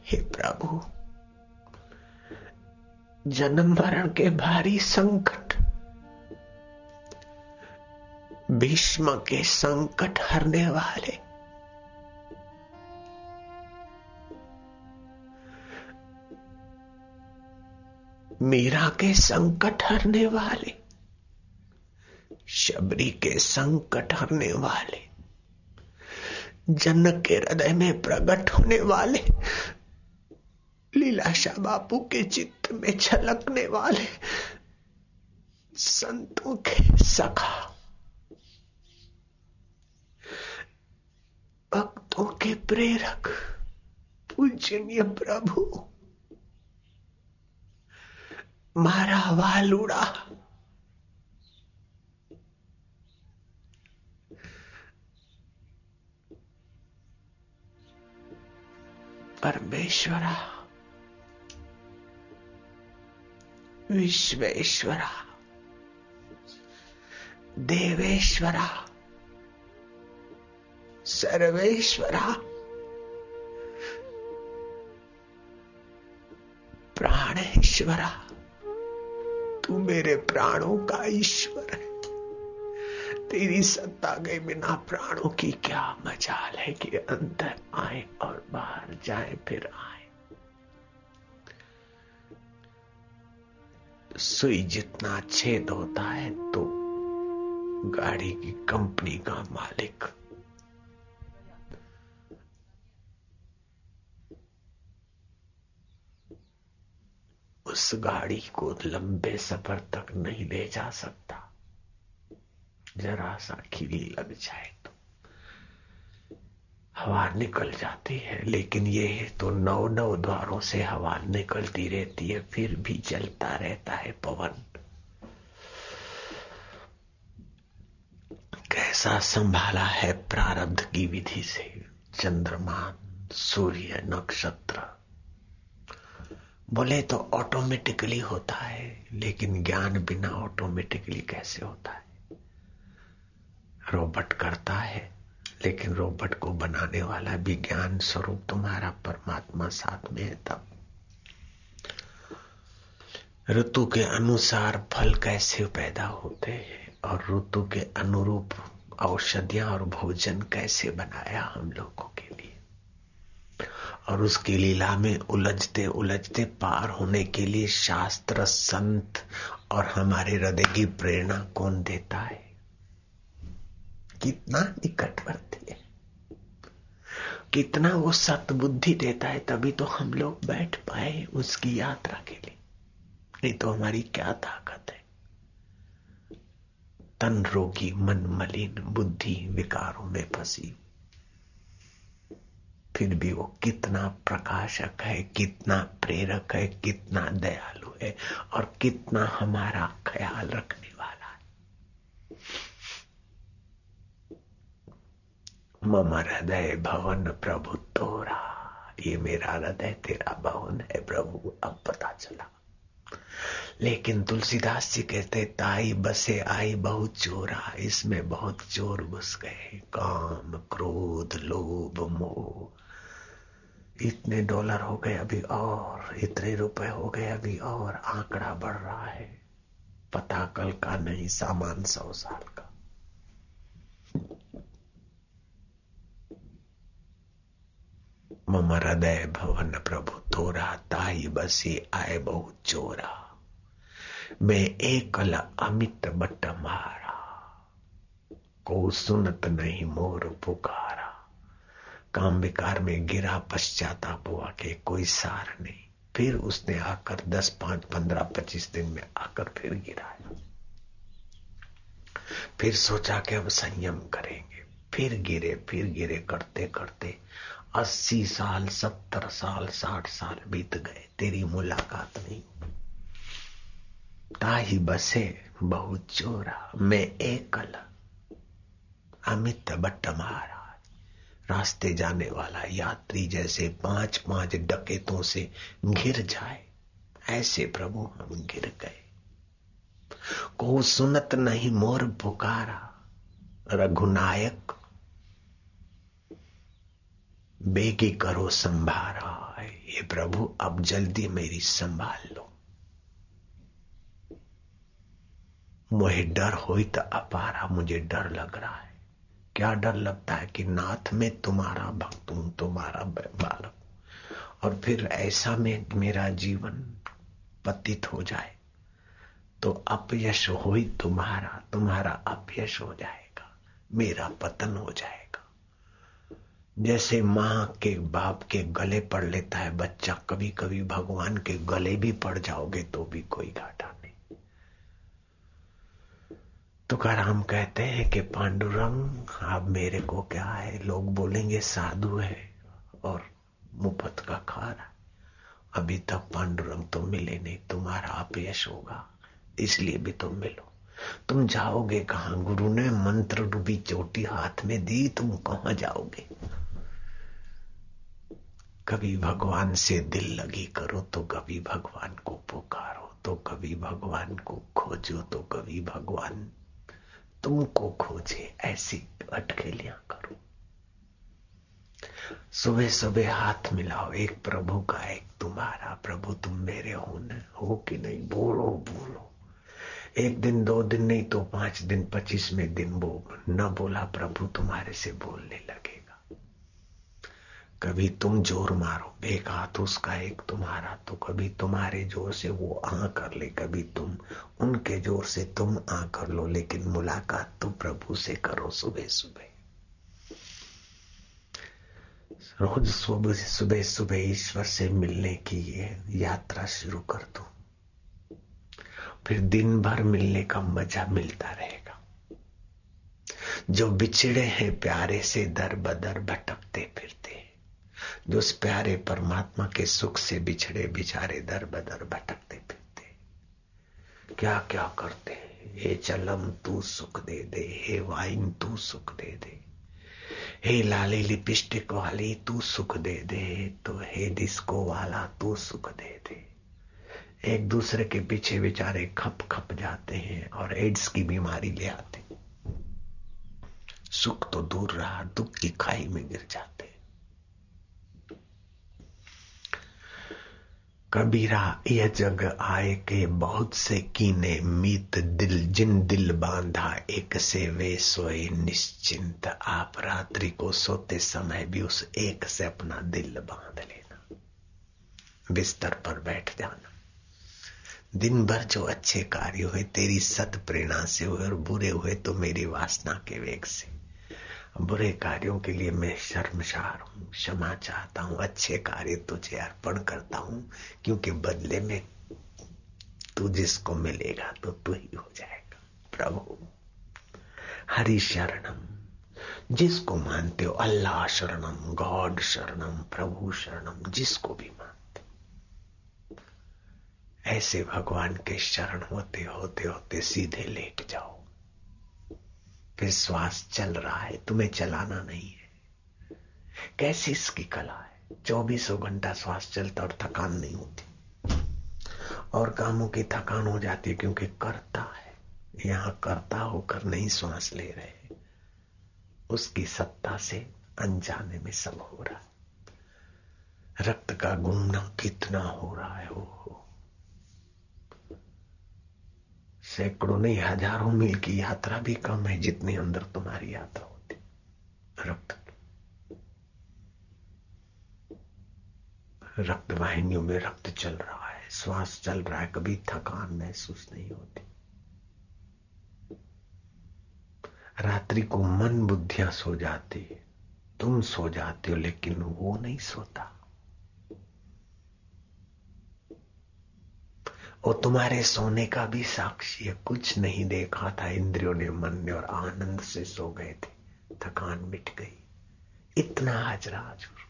Speaker 1: हे प्रभु, जन्म मरण के भारी संकट, भीष्म के संकट हरने वाले मीरा के संकट हरने वाले, शबरी के संकट हरने वाले, जनक के हृदय में प्रकट होने वाले, लीलाशाह बापू के चित्त में छलकने वाले संतों के सखा, भक्तों के प्रेरक, पूजनीय प्रभु। मारा वालुड़ा परमेश्वरा विश्वेश्वरा देवेश्वरा सर्वेश्वरा प्राणेश्वरा। तू मेरे प्राणों का ईश्वर है। तेरी सत्ता के बिना प्राणों की क्या मजाल है कि अंदर आए और बाहर जाए, फिर आए। सुई जितना छेद होता है तो गाड़ी की कंपनी का मालिक उस गाड़ी को लंबे सफ़र तक नहीं ले जा सकता। जरा सा खिली लग जाए तो। हवा निकल जाती है, लेकिन ये तो नौ नौ द्वारों से हवा निकलती रहती है, फिर भी चलता रहता है पवन। कैसा संभाला है प्रारब्ध की विधि से? चंद्रमा सूर्य, नक्षत्र। बोले तो ऑटोमेटिकली होता है, लेकिन ज्ञान बिना ऑटोमेटिकली कैसे होता है? रोबोट करता है, लेकिन रोबोट को बनाने वाला भी ज्ञान स्वरूप तुम्हारा परमात्मा साथ में है तब। ऋतु के अनुसार फल कैसे पैदा होते हैं और ऋतु के अनुरूप औषधियाँ और भोजन कैसे बनाया हम लोगों के लिए? और उसकी लीला में उलझते उलझते पार होने के लिए शास्त्र संत और हमारे हृदय की प्रेरणा कौन देता है? कितना निकटवर्ती है। कितना वो सतबुद्धि देता है, तभी तो हम लोग बैठ पाए उसकी यात्रा के लिए। नहीं तो हमारी क्या ताकत है? तन रोगी, मन मलिन, बुद्धि विकारों में फंसी। फिर भी वो कितना प्रकाशक है, कितना प्रेरक है, कितना दयालु है और कितना हमारा ख्याल रखने वाला है। मम हृदय भवन प्रभु तोरा, ये मेरा हृदय, तेरा भवन है प्रभु। अब पता चला। लेकिन तुलसीदास जी कहते, ताई बसे, आई बहुत चोरा इसमें बहुत चोर घुस गए काम, क्रोध, लोभ, मोह इतने डॉलर हो गए अभी और, इतने रुपए हो गए अभी और, आंकड़ा बढ़ रहा है। पता कल का नहीं, सामान सौ साल का। मम हृदय भवन प्रभु तोरा ताई बसी आए बहुत चोरा। मैं एकल अमित बट मारा। को सुनत नहीं मोर पुकारा। काम विकार में गिरा, पश्चाताप हुआ के कोई सार नहीं। फिर उसने आकर दस, पाँच, पंद्रह, पच्चीस दिन में आकर फिर गिराया। फिर सोचा कि अब संयम करेंगे। फिर गिरे फिर गिरे, करते करते अस्सी साल, सत्तर साल, साठ साल बीत गए। तेरी मुलाकात नहीं ताही बसे बहुत चोरा, मैं एकल, अमित बट्ट महाराज रास्ते जाने वाला यात्री जैसे पाँच पाँच डकेतों से घिर जाए। ऐसे प्रभु हम गिर गए। को सुनत नहीं मोर पुकारा, रघुनायक। बेगी करो संभारा ये प्रभु, अब जल्दी मेरी संभाल लो। मुझे डर हो तो अपारा मुझे डर लग रहा है। क्या डर लगता है कि नाथ में तुम्हारा भक्त हूँ, तुम्हारा बालक। और फिर ऐसा में मेरा जीवन पतित हो जाए तो अपयश हो ही तुम्हारा तुम्हारा अपयश हो जाएगा, मेरा पतन हो जाएगा। जैसे माँ के बाप के गले पड़ लेता है बच्चा कभी कभी भगवान के गले भी पड़ जाओगे तो भी कोई घाटा तुकाराम कहते हैं कि पांडुरंग अब मेरे को क्या है? लोग बोलेंगे, साधु है और मुफ़्त का खा रहा अभी तक पांडुरंग तो मिले नहीं, तुम्हारा अपयश होगा, इसलिए भी तुम मिलो। तुम जाओगे कहा? गुरु ने मंत्र डूबी चोटी हाथ में दी, तुम कहा जाओगे? कभी भगवान से दिल लगी करो तो कभी भगवान को पुकारो तो कभी भगवान को खोजो तो कभी भगवान तुमको खोजे ऐसी अटकेलियाँ करो। सुबह सुबह हाथ मिलाओ, एक प्रभु का एक तुम्हारा प्रभु, तुम मेरे हो न, हो कि नहीं? बोलो बोलो। एक दिन, दो दिन नहीं तो पाँच दिन, पच्चीसवें दिन वो न बोला प्रभु, तुम्हारे से बोलने लगे। कभी तुम ज़ोर मारो। एक हाथ उसका, एक तुम्हारा। तो कभी तुम्हारे ज़ोर से वो आ कर ले, कभी तुम उनके ज़ोर से तुम आ कर लो, लेकिन मुलाकात तो प्रभु से करो सुबह सुबह। रोज सुबह सुबह सुबह ईश्वर से मिलने की ये यात्रा शुरू कर दो। फिर दिन भर मिलने का मज़ा मिलता रहेगा। जो बिछड़े हैं प्यारे से दर बदर भटकते फिरते। उस प्यारे परमात्मा के सुख से बिछड़े बिचारे दर बदर भटकते फिरते। क्या क्या करते हे? चलम, तू सुख दे दे। हे वाइन, तू सुख दे दे। हे लाली लिपस्टिक वाली तू सुख दे दे। तो हे डिस्को वाला, तू सुख दे दे। एक दूसरे के पीछे बेचारे खप खप जाते हैं और एड्स की बीमारी ले आते सुख तो दूर रहा, दुख की खाई में गिर जाते कबीरा यह जग आए के बहुत से कीने मीत दिल, जिन दिल बांधा, एक से वे सोए निश्चिंत। आप रात्रि को सोते समय भी उस एक से अपना दिल बाँध लेना। बिस्तर पर बैठ जाना। दिन भर जो अच्छे कार्य हुए, तेरी सत प्रेरणा से हुए और बुरे हुए तो मेरी वासना के वेग से। बुरे कार्यों के लिए मैं शर्मशार हूँ, क्षमा चाहता हूँ, अच्छे कार्य तुझे अर्पण करता हूँ, क्योंकि बदले में तू जिसको मिलेगा तो तू ही हो जाएगा। प्रभु, हरि शरणम। जिसको मानते हो, अल्लाह शरणम, गॉड शरणम, प्रभु शरणम, जिसको भी मानते ऐसे भगवान के शरण होते होते होते सीधे लेट जाओ। फिर श्वास चल रहा है, तुम्हें चलाना नहीं है। कैसी इसकी कला है? चौबीसों घंटा श्वास चलता और थकान नहीं होती। और कामों की थकान हो जाती है क्योंकि करता है। यहाँ करता होकर नहीं श्वास ले रहे उसकी सत्ता से अनजाने में सब हो रहा है। रक्त का घूमना कितना हो रहा है वो सैकड़ों नहीं, हज़ारों मील की यात्रा भी कम है जितनी अंदर तुम्हारी यात्रा होती। रक्त। रक्त वाहिनियों में रक्त चल रहा है, श्वास चल रहा है, कभी थकान महसूस नहीं होती। रात्रि को मन बुद्धियाँ सो जाती तुम सो जाते हो, लेकिन वो नहीं सोता। वो तुम्हारे सोने का भी साक्षी कुछ नहीं देखा था। इंद्रियों ने मन ने और आनंद से सो गए थे। थकान मिट गई। इतना हाजरा हजूर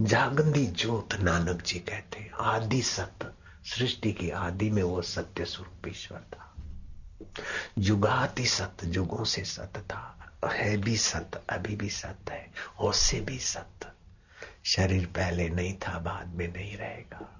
Speaker 1: जागंदी ज्योत नानक जी कहते, आदि सत्य, सृष्टि की आदि में वो सत्य स्वरूप ईश्वर था। जुगाति सत्य जुगों से सत्य था। है भी सत्य, अभी भी सत्य है। हो से भी सत्य। शरीर पहले नहीं था, बाद में नहीं रहेगा।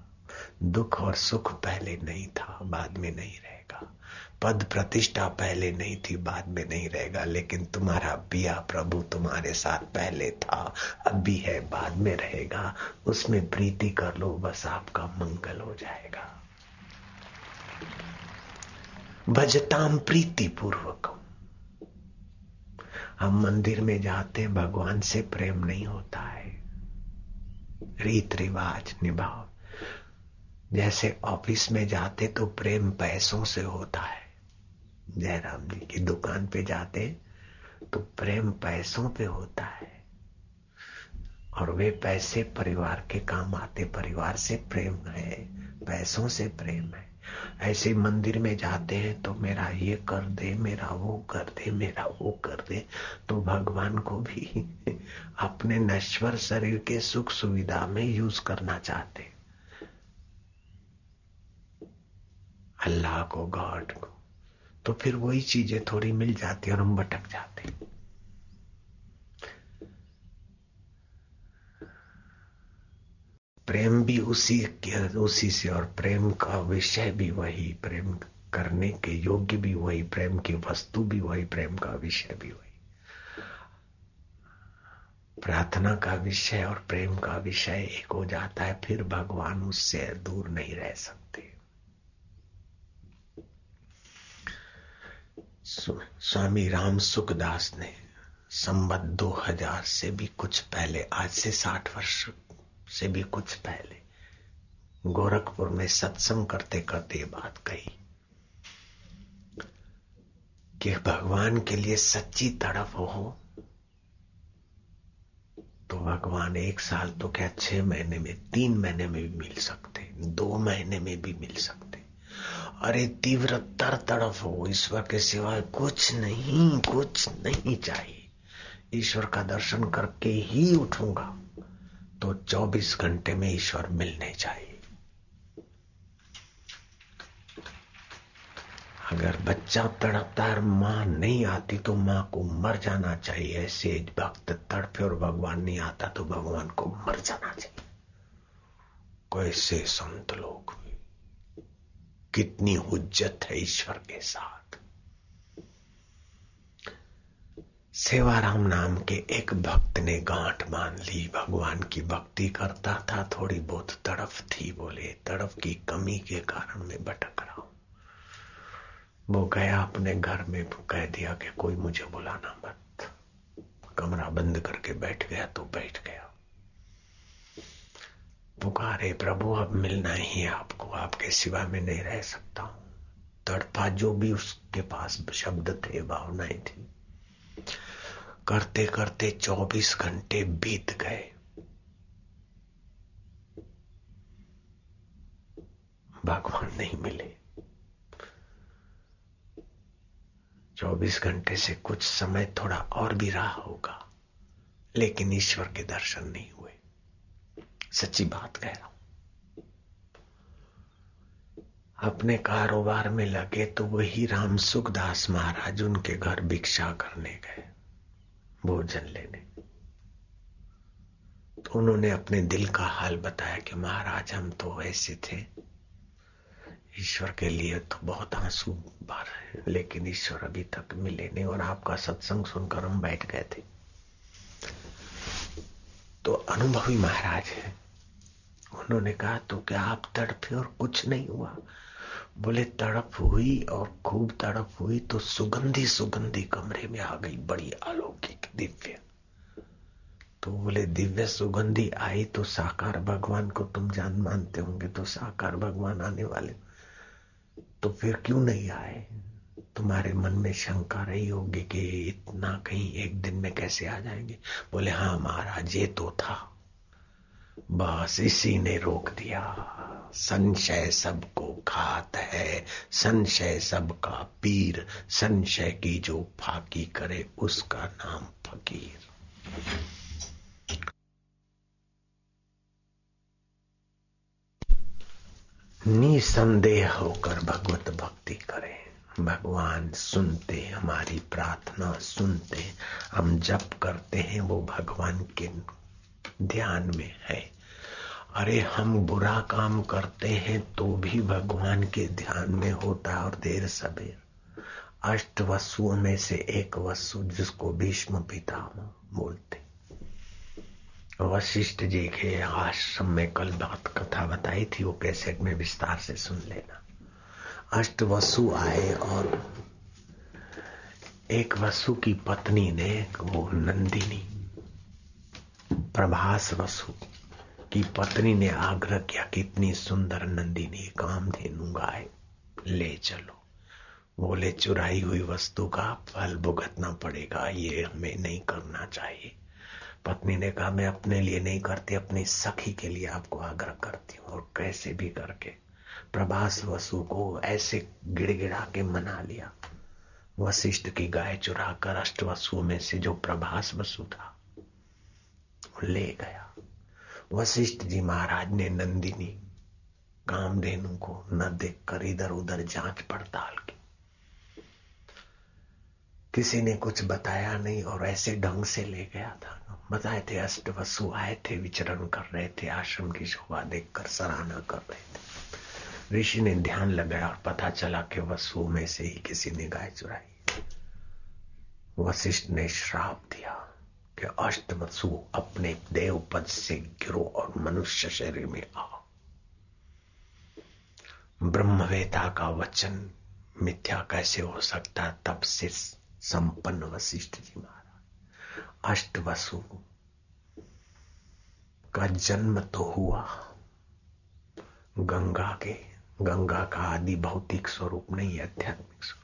Speaker 1: दुख और सुख पहले नहीं था, बाद में नहीं रहेगा। पद प्रतिष्ठा पहले नहीं थी, बाद में नहीं रहेगा, लेकिन तुम्हारा पिया प्रभु तुम्हारे साथ पहले था अब भी है, बाद में रहेगा। उसमें प्रीति कर लो, बस आपका मंगल हो जाएगा। भजताम प्रीति पूर्वकम हम मंदिर में जाते भगवान से प्रेम नहीं होता है। रीत रिवाज निभाव जैसे ऑफ़िस में जाते तो प्रेम पैसों से होता है। जयराम जी की दुकान पे जाते तो प्रेम पैसों पे होता है। और वे पैसे परिवार के काम आते, परिवार से प्रेम है, पैसों से प्रेम है। ऐसे मंदिर में जाते हैं तो मेरा ये कर दे, मेरा वो कर दे, मेरा वो कर दे तो भगवान को भी अपने नश्वर शरीर के सुख सुविधा में यूज़ करना चाहते। अल्लाह को गॉड को। तो फिर वही चीज़ें थोड़ी मिल जाती और हम भटक जाते प्रेम भी उसी के, उसी से और प्रेम का विषय भी वही, प्रेम करने के योग्य भी वही, प्रेम की वस्तु भी वही, प्रेम का विषय भी वही। प्रार्थना का विषय और प्रेम का विषय एक हो जाता है, फिर भगवान उससे दूर नहीं रह सकते। स्वामी राम सुखदास ने संबत दो हज़ार से भी कुछ पहले, आज से साठ वर्ष से भी कुछ पहले, गोरखपुर में सत्संग करते करते ये बात कही कि भगवान के लिए सच्ची तड़प हो तो भगवान एक साल तो क्या छह महीने में, तीन महीने में भी मिल सकते, दो महीने में भी मिल सकते। अरे तीव्र तर तड़फ हो, ईश्वर के सिवाय कुछ नहीं कुछ नहीं चाहिए। ईश्वर का दर्शन करके ही उठूँगा तो 24 घंटे में ईश्वर मिलने चाहिए। अगर बच्चा तड़पता है माँ नहीं आती तो माँ को मर जाना चाहिए। ऐसे भक्त तड़पे और भगवान नहीं आता तो भगवान को मर जाना चाहिए। कैसे संत लोग कितनी हुज्जत है ईश्वर के साथ। सेवाराम नाम के एक भक्त ने गांठ मान ली। भगवान की भक्ति करता था, थोड़ी बहुत तड़फ थी बोले, तड़फ की कमी के कारण मैं भटक रहा हूँ। वो गया अपने घर में कह दिया कि कोई मुझे बुलाना मत। कमरा बंद करके बैठ गया तो बैठ गया। पुकारे, प्रभु, अब मिलना ही है आपको। आपके सिवा में नहीं रह सकता हूँ। तड़पा जो भी उसके पास शब्द थे, भावनाएँ थी। करते करते 24 घंटे बीत गए। भगवान नहीं मिले। 24 घंटे से कुछ समय थोड़ा और भी रहा होगा, लेकिन ईश्वर के दर्शन नहीं हुए। सच्ची बात कह रहा हूँ। अपने कारोबार में लगे तो वही राम सुखदास महाराज उनके घर भिक्षा करने गए, भोजन लेने। तो उन्होंने अपने दिल का हाल बताया कि महाराज, हम तो ऐसे थे। ईश्वर के लिए तो बहुत आँसू बार है लेकिन ईश्वर अभी तक मिले नहीं और आपका सत्संग सुनकर हम बैठ गए थे। तो अनुभवी महाराज है। उन्होंने कहा तो क्या आप तड़पे और कुछ नहीं हुआ? बोले, तड़प हुई और खूब तड़प हुई तो सुगंधी सुगंधी कमरे में आ गई बड़ी अलौकिक दिव्य। तो बोले, दिव्य सुगंधी आई तो साकार भगवान को तुम जान मानते होंगे तो साकार भगवान आने वाले तो फिर क्यों नहीं आए? तुम्हारे मन में शंका रही होगी कि इतना कहीं एक दिन में कैसे आ जाएँगे? बोले हाँ महाराज, ये तो था। बस इसी ने रोक दिया। संशय सबको घात है, संशय सबका पीर, संशय की जो फाकी करे उसका नाम फकीर। निसंदेह होकर भगवत भक्ति करें। भगवान सुनते, हमारी प्रार्थना सुनते, हम जप करते हैं, वो भगवान के ध्यान में है। अरे, हम बुरा काम करते हैं तो भी भगवान के ध्यान में होता है और देर सबेर अष्ट वसुओं में से एक वसु जिसको भीष्म पिता बोलते। वशिष्ठ जी के आश्रम में कल बात कथा बताई थी, वो कैसेट में विस्तार से सुन लेना। अष्ट वसु आए और एक वसु की पत्नी ने, वो नंदिनी प्रभास वसु की पत्नी ने आग्रह किया कितनी सुंदर नंदिनी कामधेनु गाय ले चलो। बोले, चुराई हुई वस्तु का फल भुगतना पड़ेगा, ये हमें नहीं करना चाहिए। पत्नी ने कहा, मैं अपने लिए नहीं करती, अपनी सखी के लिए आपको आग्रह करती हूँ, और कैसे भी करके। प्रभास वसु को ऐसे गिड़गिड़ा के मना लिया। वशिष्ठ की गाय चुरा कर अष्ट वसुओं में से जो प्रभास वसु था ले गया। वशिष्ठ जी महाराज ने नंदिनी कामधेनु को न देखकर इधर उधर जाँच पड़ताल की। किसी ने कुछ बताया नहीं और ऐसे ढंग से ले गया था। बताए थे अष्ट वसु आए थे, विचरण कर रहे थे, आश्रम की शोभा देखकर सराहना कर रहे थे। ऋषि ने ध्यान लगाया और पता चला कि वसु में से ही किसी ने गाय चुराई। वशिष्ठ ने श्राप दिया। कि अष्ट वसु अपने देव पद से गिरो और मनुष्य शरीर में आओ ब्रह्मवेता का वचन मिथ्या कैसे हो सकता है? तब से संपन्न वशिष्ठ जी महाराज अष्ट वसु का जन्म तो हुआ। गंगा के, गंगा का आदि भौतिक स्वरूप नहीं, आध्यात्मिक स्वरूप।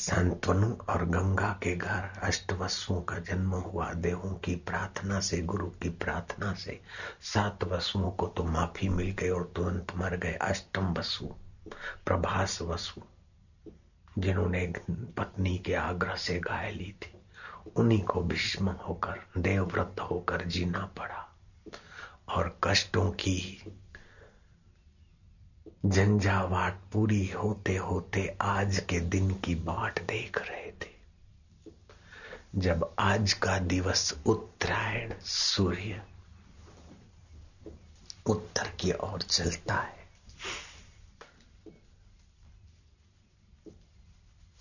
Speaker 1: सांत्वनु और गंगा के घर अष्ट वसुओं का जन्म हुआ। देवों की प्रार्थना से, गुरु की प्रार्थना से सात वसुओं को तो माफ़ी मिल गई और तुरंत मर गए अष्टम वसु, प्रभास वसु, जिन्होंने पत्नी के आग्रह से गाय ली थी। उन्हीं को भीष्म होकर, देवव्रत होकर जीना पड़ा। और कष्टों की झंझावाट पूरी होते होते आज के दिन की बाट देख रहे थे। जब आज का दिवस उत्तरायण, सूर्य उत्तर की ओर चलता है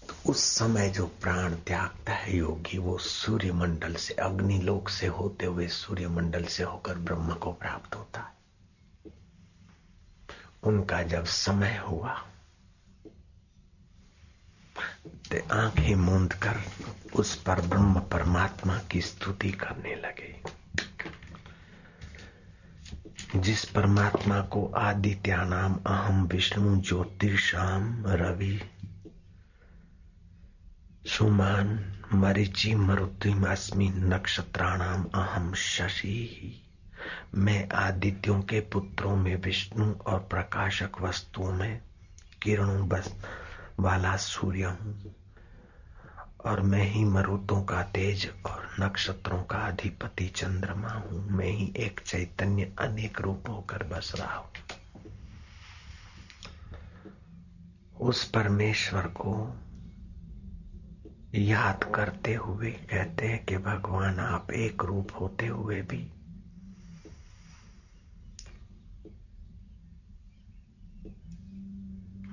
Speaker 1: तो उस समय जो प्राण त्यागता है योगी, वो सूर्य मंडल से, अग्निलोक से होते हुए सूर्य मंडल से होकर ब्रह्म को प्राप्त होता है। उनका जब समय हुआ, ते आँखें मूंद कर उस पर ब्रह्म परमात्मा की स्तुति करने लगे। जिस परमात्मा को आदित्या नाम अहम विष्णु ज्योतिषाम रवि, सुमान, मरिचि मरुतिम अस्मि नक्षत्राणाम अहम शशि मैं आदित्यों के पुत्रों में विष्णु और प्रकाशक वस्तुओं में किरणों बस वाला सूर्य हूँ। और मैं ही मरुतों का तेज और नक्षत्रों का अधिपति चंद्रमा हूँ। मैं ही एक चैतन्य अनेक रूप होकर बस रहा हूँ। उस परमेश्वर को याद करते हुए कहते हैं कि भगवान आप एक रूप होते हुए भी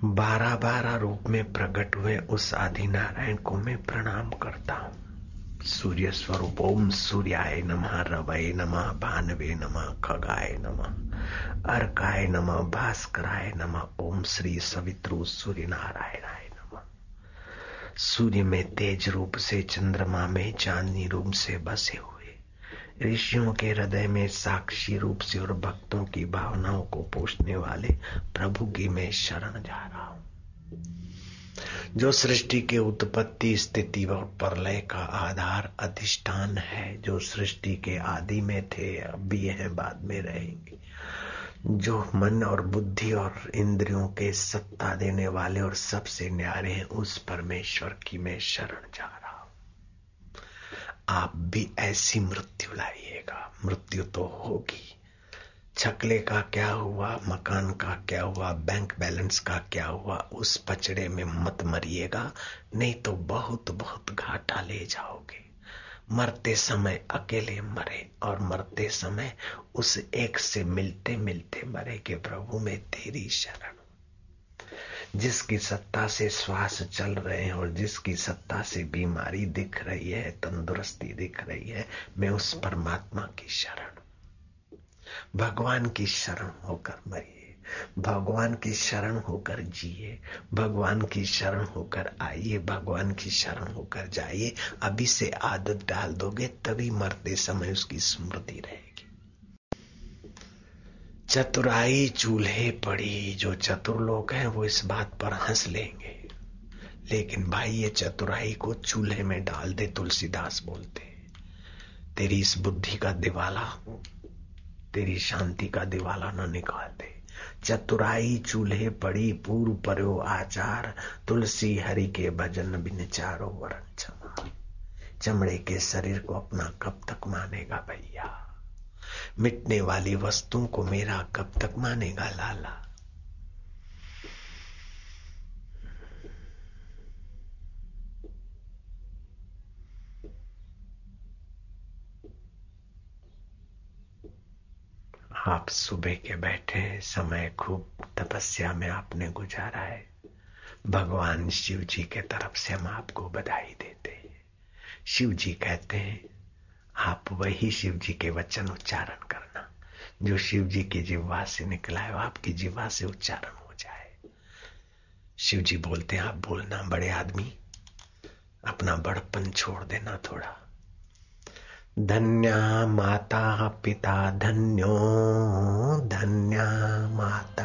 Speaker 1: बारह बारह रूप में प्रकट हुए उस आदि नारायण को मैं प्रणाम करता हूँ। सूर्य स्वरूप, ओम सूर्याय नमः, रवय नमः, भानवे नमः, खगाय नमः, अर्काय नमः, भास्कराय नमः, ओम श्री सवित्रु सूर्य नारायणाय नमः। सूर्य में तेज रूप से, चंद्रमा में चांदनी रूप से बसे हुए ऋषियों के हृदय में साक्षी रूप से और भक्तों की भावनाओं को पोषने वाले प्रभु की मैं शरण जा रहा हूँ। जो सृष्टि के उत्पत्ति स्थिति और प्रलय का आधार अधिष्ठान है, जो सृष्टि के आदि में थे, अब भी हैं, बाद में रहेंगे। जो मन और बुद्धि और इंद्रियों के सत्ता देने वाले और सबसे न्यारे हैं, उस परमेश्वर की मैं शरण जा रहा आप भी ऐसी मृत्यु लाइएगा। मृत्यु तो होगी। छकले का क्या हुआ? मकान का क्या हुआ? बैंक बैलेंस का क्या हुआ? उस पचड़े में मत मरिएगा, नहीं तो बहुत बहुत घाटा ले जाओगे। मरते समय अकेले मरे और मरते समय उस एक से मिलते मिलते मरे के प्रभु में तेरी शरण जिसकी सत्ता से श्वास चल रहे हैं और जिसकी सत्ता से बीमारी दिख रही है, तंदुरुस्ती दिख रही है, मैं उस परमात्मा की शरण भगवान की शरण होकर मरिए। भगवान की शरण होकर जिए। भगवान की शरण होकर आइए। भगवान की शरण होकर जाइए। अभी से आदत डाल दोगे, तभी मरते समय उसकी स्मृति रहे चतुराई चूल्हे पड़ी, जो चतुर लोग हैं, वो इस बात पर हंस लेंगे। लेकिन भाई, ये चतुराई को चूल्हे में डाल दे, तुलसीदास बोलते तेरी इस बुद्धि का दिवाला, तेरी शांति का दिवाला न निकाल दे। चतुराई चूल्हे पड़ी, पूर्व परो आचार, तुलसी हरि के भजन बिन चारो वरण चमड़े के शरीर को अपना कब तक मिटने वाली वस्तुओं को मेरा कब तक मानेगा लाला? आप सुबह के बैठे समय खूब तपस्या में आपने गुजारा है। भगवान शिव जी के तरफ़ से हम आपको बधाई देते हैं। शिव जी कहते हैं आप वही शिव जी के वचन उच्चारण करना। जो शिव जी की जिह्वा से निकला है आपकी जिह्वा से उच्चारण हो जाए। शिव जी बोलते हैं आप बोलना बड़े आदमी अपना बड़पन छोड़ देना थोड़ा। धन्या माता पिता धन्यो धन्या माता।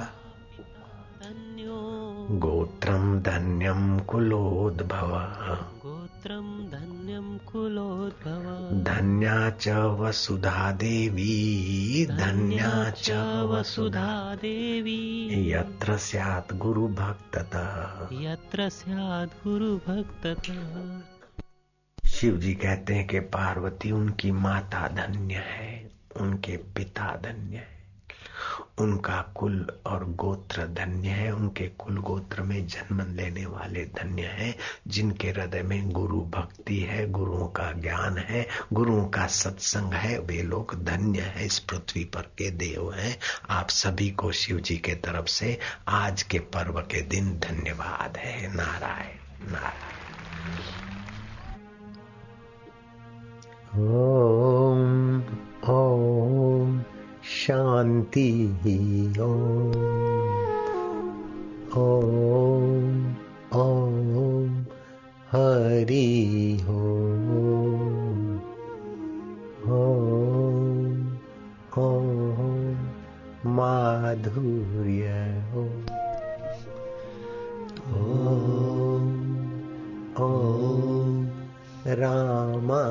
Speaker 1: धन्यो। गोत्रम धन्यम कुलोद्भव।
Speaker 2: गोत्रम कुलोद्भव।
Speaker 1: धन्या च वसुधा देवी धन्या च
Speaker 2: वसुधा देवी।
Speaker 1: यत्र स्यात् गुरुभक्ततः।
Speaker 2: यत्र स्यात् गुरुभक्ततः।
Speaker 1: शिव जी कहते हैं कि पार्वती उनकी माता धन्य है उनके पिता धन्य है। उनका कुल और गोत्र धन्य है, उनके कुल गोत्र में जन्म लेने वाले धन्य है, जिनके हृदय में गुरु भक्ति है, गुरुओं का ज्ञान है, गुरुओं का सत्संग है, वे लोग धन्य है, इस पृथ्वी पर के देव हैं। आप सभी को शिव जी के तरफ़ से आज के पर्व के दिन धन्यवाद है। नारायण नारायण। ॐ ॐ शान्ति ॐ ॐ ॐ हरि ॐ ॐ ॐ माधुर्य ॐ ॐ रामा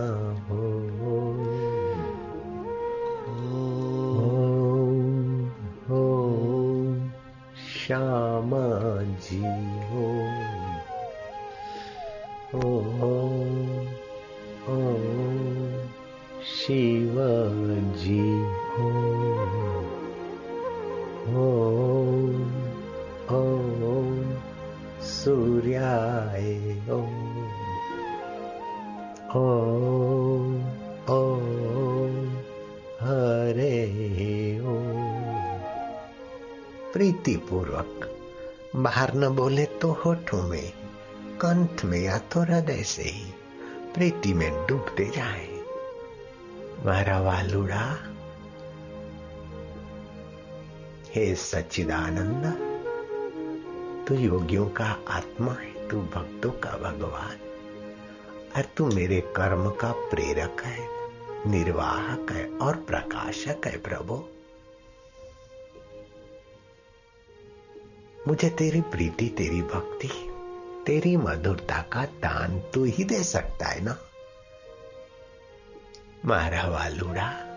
Speaker 1: न बोले तो होठों में, कंठ में या तो हृदय से ही प्रीति में डूबते जाए। मारा वालुड़ा, हे सच्चिदानंद, तू योगियों का आत्मा है, तू भक्तों का भगवान, और तू मेरे कर्म का प्रेरक है, निर्वाहक है और प्रकाशक है, प्रभु। मुझे तेरी प्रीति, तेरी भक्ति, तेरी मधुरता का दान तू ही दे सकता है ना? मारा वालुड़ा।